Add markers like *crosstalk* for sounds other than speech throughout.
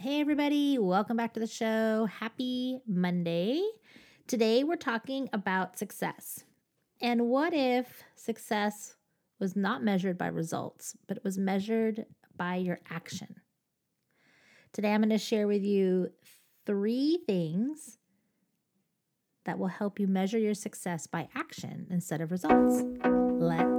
Hey, everybody, welcome back to the show. Happy Monday. Today, we're talking about success. And what if success was not measured by results, but it was measured by your action? Today, I'm going to share with you three things that will help you measure your success by action instead of results. Let's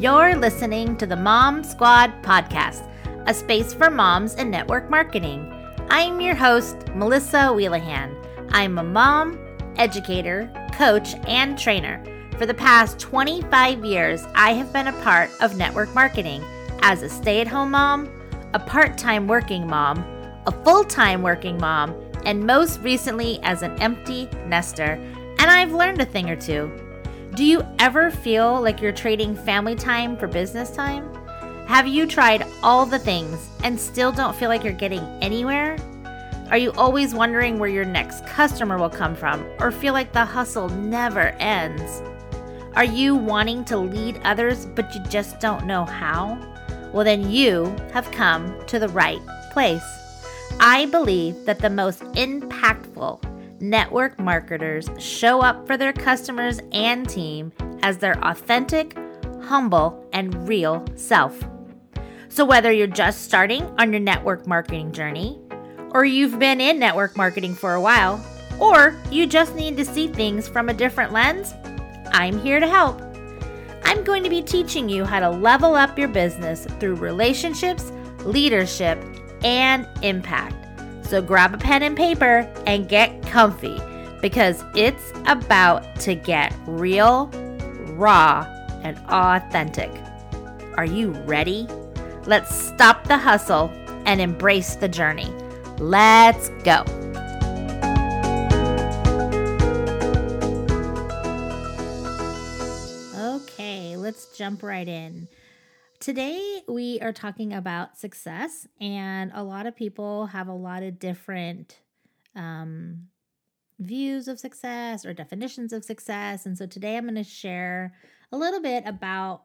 You're listening to the Mom Squad podcast, a space for moms in network marketing. I'm your host, Melissa Wheelahan. I'm a mom, educator, coach, and trainer. For the past 25 years, I have been a part of network marketing as a stay at home mom, a part time working mom, a full time working mom, and most recently as an empty nester. And I've learned a thing or two. Do you ever feel like you're trading family time for business time? Have you tried all the things and still don't feel like you're getting anywhere? Are you always wondering where your next customer will come from or feel like the hustle never ends? Are you wanting to lead others but you just don't know how? Well, then you have come to the right place. I believe that the most impactful network marketers show up for their customers and team as their authentic, humble, and real self. So, whether you're just starting on your network marketing journey, or you've been in network marketing for a while, or you just need to see things from a different lens, I'm here to help. I'm going to be teaching you how to level up your business through relationships, leadership, and impact. So grab a pen and paper and get comfy because it's about to get real, raw, and authentic. Are you ready? Let's stop the hustle and embrace the journey. Let's go. Okay, let's jump right in. Today, we are talking about success, and a lot of people have a lot of different um, views of success or definitions of success. And so, today, I'm going to share a little bit about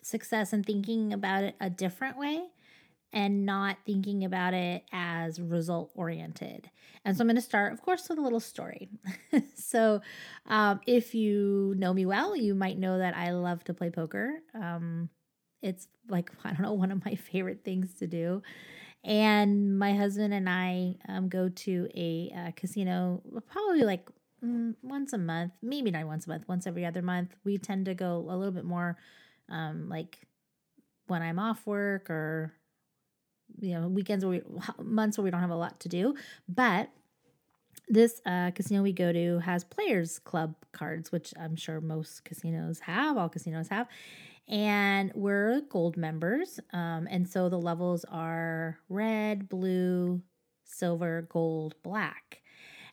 success and thinking about it a different way and not thinking about it as result oriented. And so I'm going to start, of course, with a little story. *laughs* so, um, if you know me well, you might know that I love to play poker. Um, it's like, *laughs* I don't know, one of my favorite things to do. And my husband and I um, go to a uh, casino probably like mm, once a month, maybe not once a month, once every other month. We tend to go a little bit more um, like when I'm off work or you know weekends where we months where we don't have a lot to do but this uh, casino we go to has players club cards which i'm sure most casinos have all casinos have and we're gold members. Um, and so the levels are red, blue, silver, gold, black.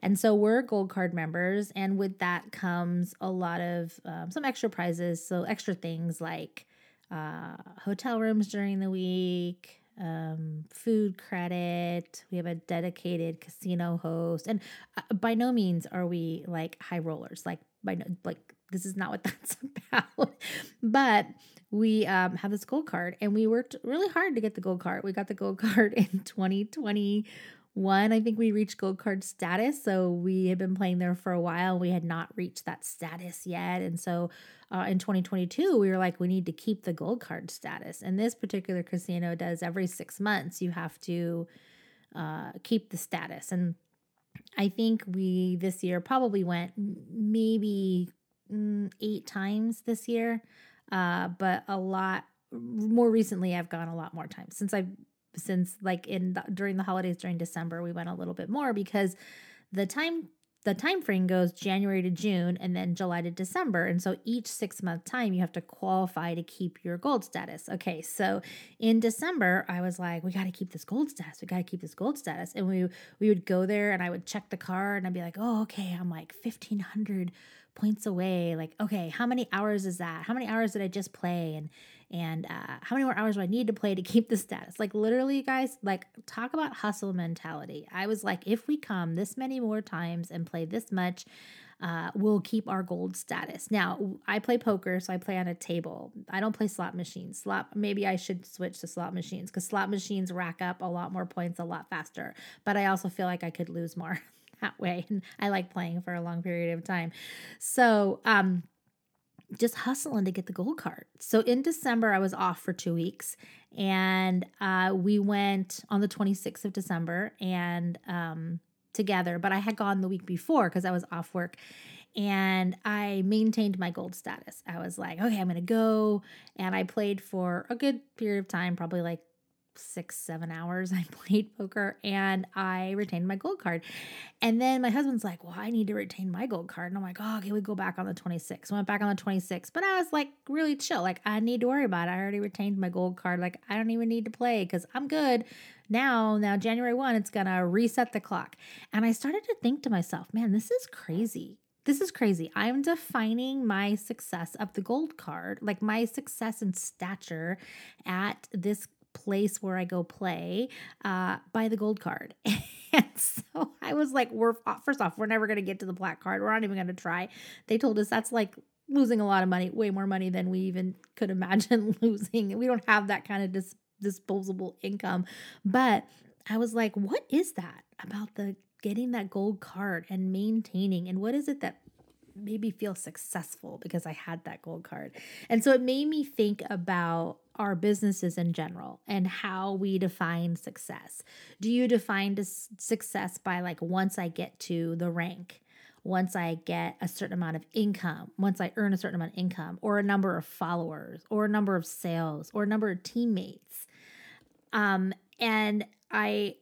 And so we're gold card members, and with that comes a lot of um, some extra prizes. So, extra things like uh, hotel rooms during the week, um, food credit. We have a dedicated casino host, and uh, by no means are we like high rollers. Like by no, like this is not what *laughs* that's about. but we um, have this gold card and we worked really hard to get the gold card. We got the gold *laughs* card in 2021. I think we reached gold card status. So we had been playing there for a while. We had not reached that status yet. And so uh, in 2022, we were like, we need to keep the gold card status. And this particular casino does every six months, you have to uh, keep the status. And I think we this year probably went maybe eight times this year, uh, but a lot more recently. I've gone a lot more times since I've since like in the, during the holidays during December we went a little bit more because the time the time frame goes January to June and then July to December. And so each six month time, you have to qualify to keep your gold status. Okay, so in December, I was like, we got to keep this gold status. We got to keep this gold status. And we we would go there and I would check the card and I'd be like, oh, okay, I'm like 1500 points away. Like, okay, how many hours is that? How many hours did I just play? And and uh, how many more hours do I need to play to *laughs* keep the status? Like literally, you guys, like talk about hustle mentality. I was like, if we come this many more times and play this much, uh, will keep our gold status. Now, I play poker, so I play on a table. I don't play slot machines. Slot maybe I should switch to slot machines because slot machines rack up a lot more points a lot faster. But I also feel like I could lose more *laughs* that *laughs* way, and I like playing for a long period of time. So, um, just hustling to get the gold card. So in December, I was off for two weeks, and uh, we went on the 26th of December, and um, together, but I had gone the week before because I was off work and I maintained my gold status. I was like, okay, I'm to go. And I played for a good period of time, probably like six, seven hours. *laughs* I played poker and I retained my gold card. And then my husband's like, well, I need to retain my gold card. And I'm like, oh, okay, we go back on the 26th. I went back on the 26th, but I was like really chill. Like, I need to worry about it. I already retained my gold card. Like, I don't even need to play because I'm good now, now January 1, it's to reset the clock. And I started to think to myself, man, this is crazy. This is crazy. I'm defining my success of the gold card, like my success and stature at this place where I go play uh, by the gold card. *laughs* and so I was like, we're first off, we're never going to get to the black card. We're not even going to try. They told us that's like losing a lot of money, way more money than we even could imagine *laughs* losing. We don't have that kind of dis- disposable income. But I was like, what is that about the getting that gold card and maintaining? And what is it that made me feel successful because I had that gold card? And so it made me think about our businesses in general and how we define success. Do you define success by like once I get to the rank? once I get a certain amount of income, once I earn a certain amount of income, or a number of followers, or a number of sales, or a number of teammates. Um, and I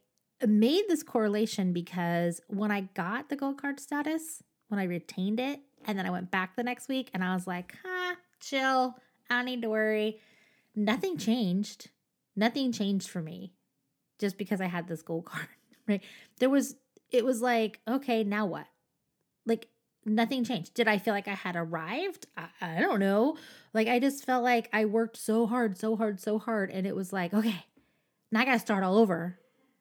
made this correlation because when I got the gold card status, when I retained it, and then I went back the next week and I was like, huh, chill. I don't need to worry. Nothing changed. Nothing changed for me just because I had this gold *laughs* card, right? There was, it was like, okay, now what? Like, nothing changed. Did I feel like I had arrived? I, I don't know. Like, I just felt like I worked so hard, so hard, so hard. And it was like, okay, now I got to start all over,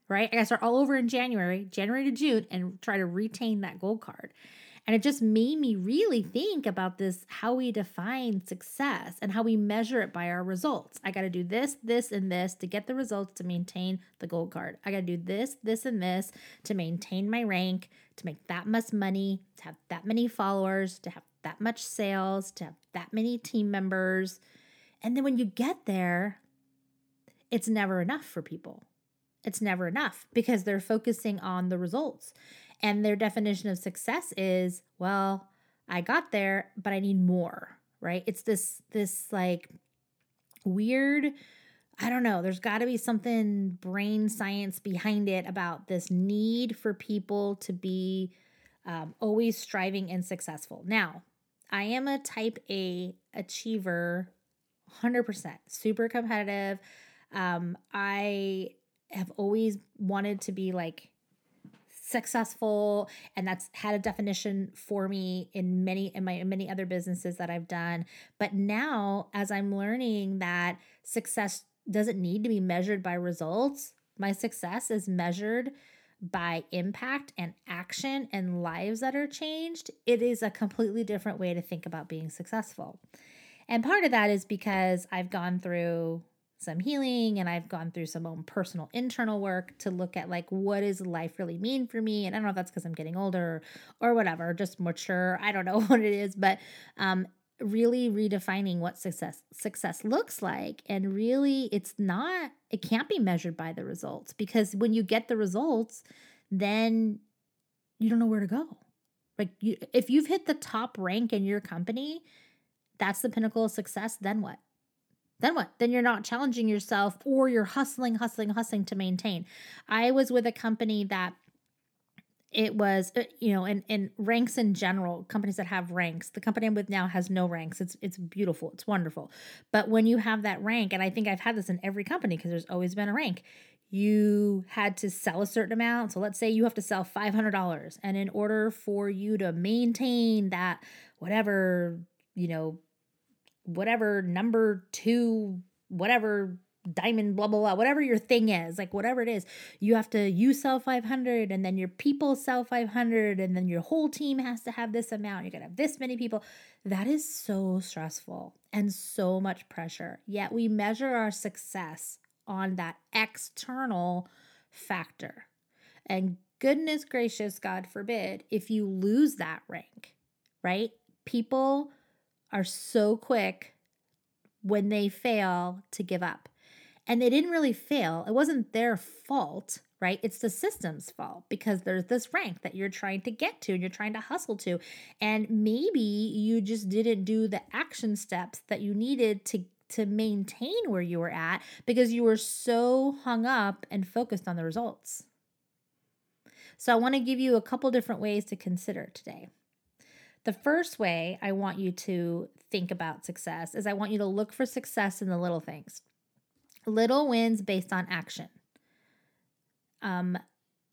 right? I got to start all over in January, January to June, and try to retain that gold card. And it just made me really think about this how we define success and how we measure it by our results. I got to do this, this, and this to get the results to maintain the gold card. I got to do this, this, and this to maintain my rank, to make that much money, to have that many followers, to have that much sales, to have that many team members. And then when you get there, it's never enough for people. It's never enough because they're focusing on the results. And their definition of success is, well, I got there, but I need more, right? It's this this like weird I don't know, there's got to be something brain science behind it about this need for people to be um, always striving and successful. Now, I am a type A achiever, 100%, super competitive. Um, I have always wanted to be like successful and that's had a definition for me in many in my in many other businesses that I've done. But now as I'm learning that success doesn't need to be measured by results my success is measured by impact and action and lives that are changed it is a completely different way to think about being successful. And part of that is because I've gone through some healing and I've gone through some own personal internal work to look at like what does life really mean for me? And I don't know if that's because I'm getting older or, whatever just mature I don't know *laughs* what it is but um really redefining what success success looks like and really it's not it can't be measured by the results because when you get the results then you don't know where to go. Like you if you've hit the top rank in your company that's the pinnacle of success then what then what? Then you're not challenging yourself or you're hustling, hustling, hustling to maintain. I was with a company that it was uh, you know and and ranks in general companies that have ranks. The company i'm with now has no ranks. It's it's beautiful. It's wonderful. But when you have that rank and i think i've had this in every company because there's always been a rank you had to sell a certain amount. So let's say you have to sell $500 and in order for you to maintain that whatever you know whatever number two, whatever diamond, blah, blah, blah, whatever your thing is, like whatever it is, you have to, you sell 500 and then your people sell 500 and then your whole team has to have this amount. You're to have this many people. That is so stressful and so much pressure. Yet we measure our success on that external factor. And goodness gracious, God forbid, if you lose that rank, right? People are so quick when they fail to give up. And they didn't really fail. It wasn't their fault, right? It's the system's fault because there's this rank that you're trying to get to and you're trying to hustle to. And maybe you just didn't do the action steps that you needed to to maintain where you were at because you were so hung up and focused on the results. So I want to give you a couple different ways to consider today. The first way I want you to think about success is I want you to look for success in the little things. Little wins based on action. Um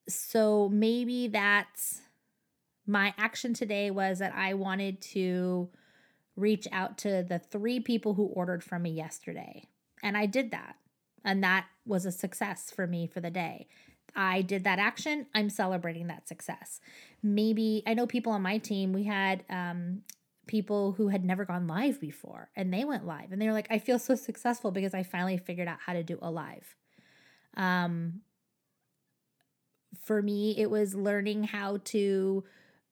so maybe that's my action today was that I wanted to reach out to the three people who ordered from me yesterday. And I did that. And that was a success for me for the day. I did that action. I'm celebrating that success. Maybe I know people on my team, we had um, people who had never gone live before and they went live and they were like, I feel so successful because I finally figured out how to do a live. Um, for me, it was learning how to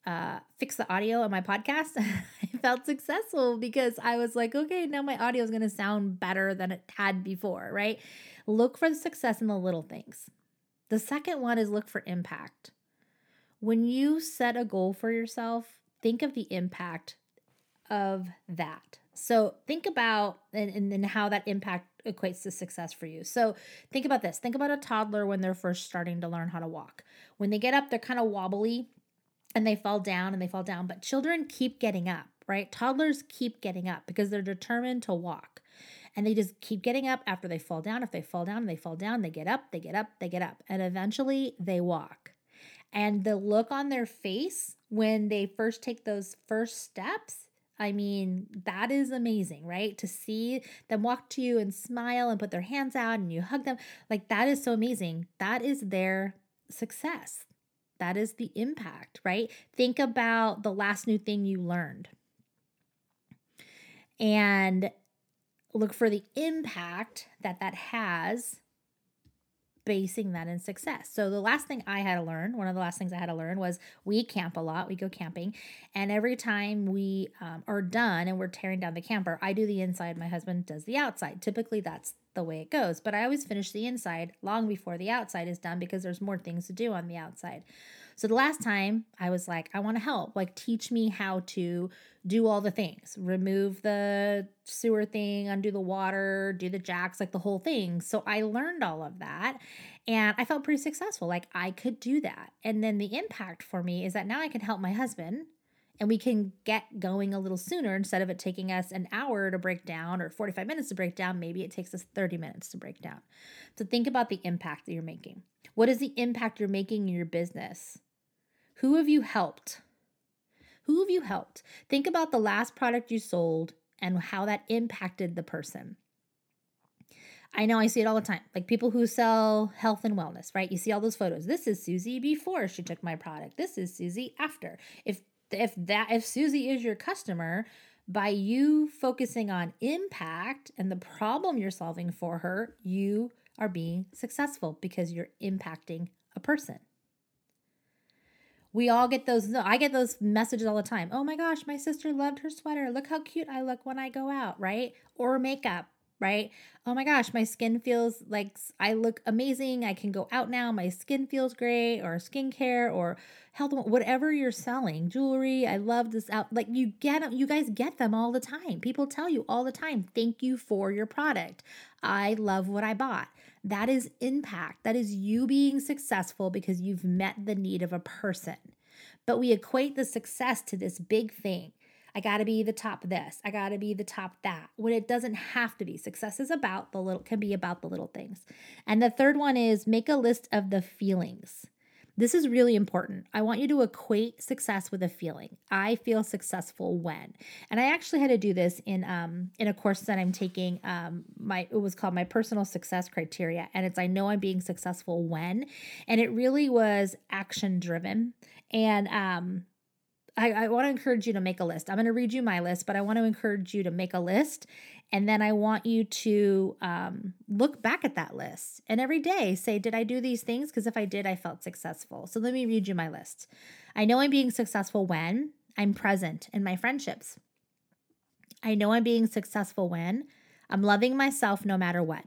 uh, fix the audio on my podcast, *laughs* I felt successful because I was like, okay, now my audio is going to sound better than it had before, right? Look for the success in the little things. The second one is look for impact. When you set a goal for yourself, think of the impact of that. So think about and, and then how that impact equates to success for you. So think about this. Think about a toddler when they're first starting to learn how to walk. When they get up, they're kind of wobbly and they fall down and they fall down. But children keep getting up, right? Toddlers keep getting up because they're determined to walk. And they just keep getting up after they fall down. If they fall down, they fall down, they get up, they get up, they get up. And eventually they walk. And the look on their face when they first take those first steps I mean, that is amazing, right? To see them walk to you and smile and put their hands out and you hug them, like that is so amazing. That is their success. That is the impact, right? Think about the last new thing you learned and look for the impact that that has basing that in success. So the last thing I had to learn, one of the last things I had to learn was we camp a lot. We go camping, and every time we um, are done and we're tearing down the camper, I do the inside. My husband does the outside. Typically, that's the way it goes. But I always finish the inside long before the outside is done because there's more things to do on the outside. So the last time I was like, I want to help, like teach me how to do all the things, remove the sewer thing, undo the water, do the jacks, like the whole thing. So I learned all of that and I felt pretty successful. Like I could do that. And then the impact for me is that now I can help my husband and we can get going a little sooner instead of it taking us an hour to break down or 45 minutes to break down maybe it takes us 30 minutes to break down so think about the impact that you're making what is the impact you're making in your business who have you helped who have you helped think about the last product you sold and how that impacted the person I know I see it all the time. Like people who sell health and wellness, right? You see all those photos. This is Susie before she took my product. This is Susie after. If if that if Susie is your customer, by you focusing on impact and the problem you're solving for her, you are being successful because you're impacting a person. We all get those, I get those messages all the time. Oh my gosh, my sister loved her sweater. Look how cute I look when I go out, right? Or makeup right? Oh my gosh, my skin feels like I look amazing. I can go out now. My skin feels great, or skincare, or health, whatever you're selling, jewelry. I love this out. Like you get them, you guys get them all the time. People tell you all the time, thank you for your product. I love what I bought. That is impact. That is you being successful because you've met the need of a person. But we equate the success to this big thing. I got to be the top this. I got to be the top that. When it doesn't have to be. Success is about the little can be about the little things. And the third one is make a list of the feelings. This is really important. I want you to equate success with a feeling. I feel successful when. And I actually had to do this in um in a course that I'm taking. Um my it was called my personal success criteria and it's I know I'm being successful when. And it really was action driven. And um I, I want to encourage you to make a list. I'm going to read you my list, but I want to encourage you to make a list. And then I want you to um, look back at that list and every day say, Did I do these things? Because if I did, I felt successful. So let me read you my list. I know I'm being successful when I'm present in my friendships. I know I'm being successful when I'm loving myself no matter what.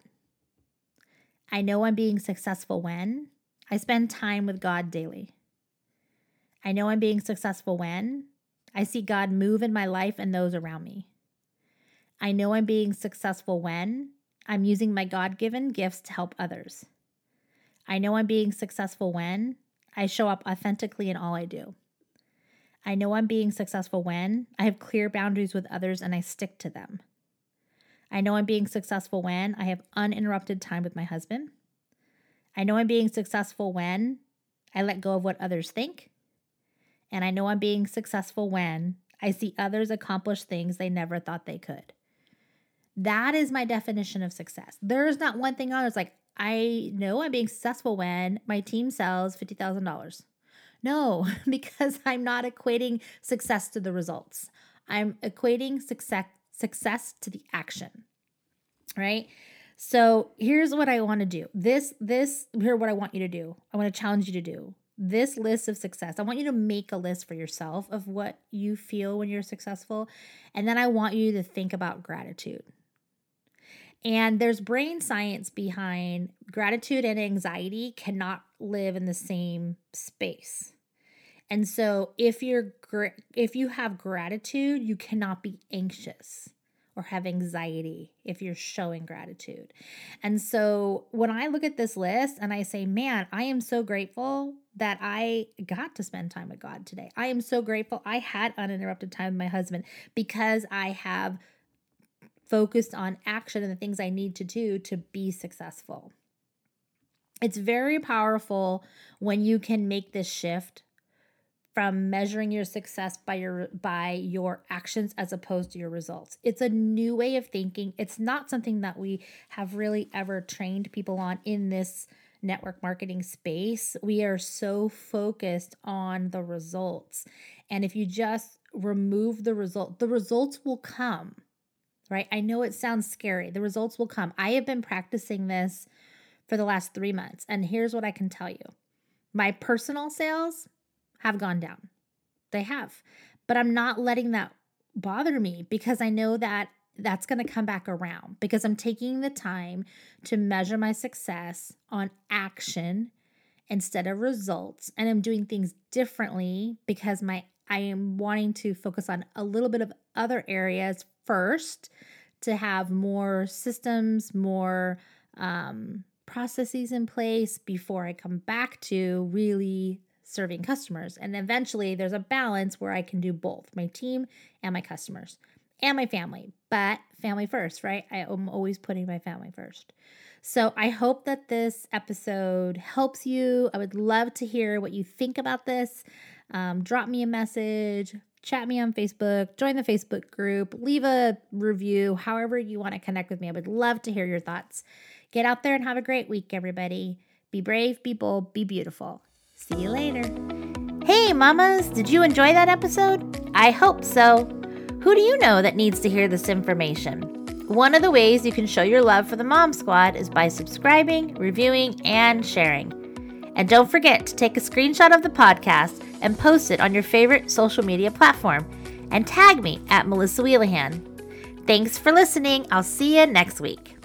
I know I'm being successful when I spend time with God daily. I know I'm being successful when I see God move in my life and those around me. I know I'm being successful when I'm using my God given gifts to help others. I know I'm being successful when I show up authentically in all I do. I know I'm being successful when I have clear boundaries with others and I stick to them. I know I'm being successful when I have uninterrupted time with my husband. I know I'm being successful when I let go of what others think and I know I'm being successful when I see others accomplish things they never thought they could. That is my definition of success. There's not one thing on it's like, I know I'm being successful when my team sells $50,000. No, *laughs* because I'm not equating success to the results. I'm equating success success to the action. Right? So, here's what I want to do. This this here what I want you to do. I want to challenge you to do this list of success. I want you to make a list for yourself of what you feel when you're successful. And then I want you to think about gratitude. And there's brain science behind gratitude and anxiety cannot live in the same space. And so if you're if you have gratitude, you cannot be anxious or have anxiety if you're showing gratitude. And so when I look at this list and I say, man, I am so grateful that I got to spend time with God today. I am so grateful I had uninterrupted time with my husband because I have focused on action and the things I need to do to be successful. It's very powerful when you can make this shift from measuring your success by your by your actions as opposed to your results. It's a new way of thinking. It's not something that we have really ever trained people on in this network marketing space. We are so focused on the results. And if you just remove the result, the results will come. Right? I know it sounds scary. The results will come. I have been practicing this for the last 3 months and here's what I can tell you. My personal sales have gone down. They have. But I'm not letting that bother me because I know that that's going to come back around because I'm taking the time to measure my success on action instead of results and I'm doing things differently because my I am wanting to focus on a little bit of other areas first to have more systems, more um, processes in place before I come back to really serving customers. And eventually there's a balance where I can do both my team and my customers and my family, but family first, right? I am always putting my family first. So I hope that this episode helps you. I would love to hear what you think about this. Um, drop me a message, chat me on Facebook, join the Facebook group, leave a review, however you want to connect with me. I would love to hear your thoughts. Get out there and have a great week, everybody. Be brave, be bold, be beautiful. See you later. Hey, mamas, did you enjoy that episode? I hope so. Who do you know that needs to hear this information? One of the ways you can show your love for the Mom Squad is by subscribing, reviewing, and sharing. And don't forget to take a screenshot of the podcast and post it on your favorite social media platform and tag me at Melissa Wheelahan. Thanks for listening. I'll see you next week.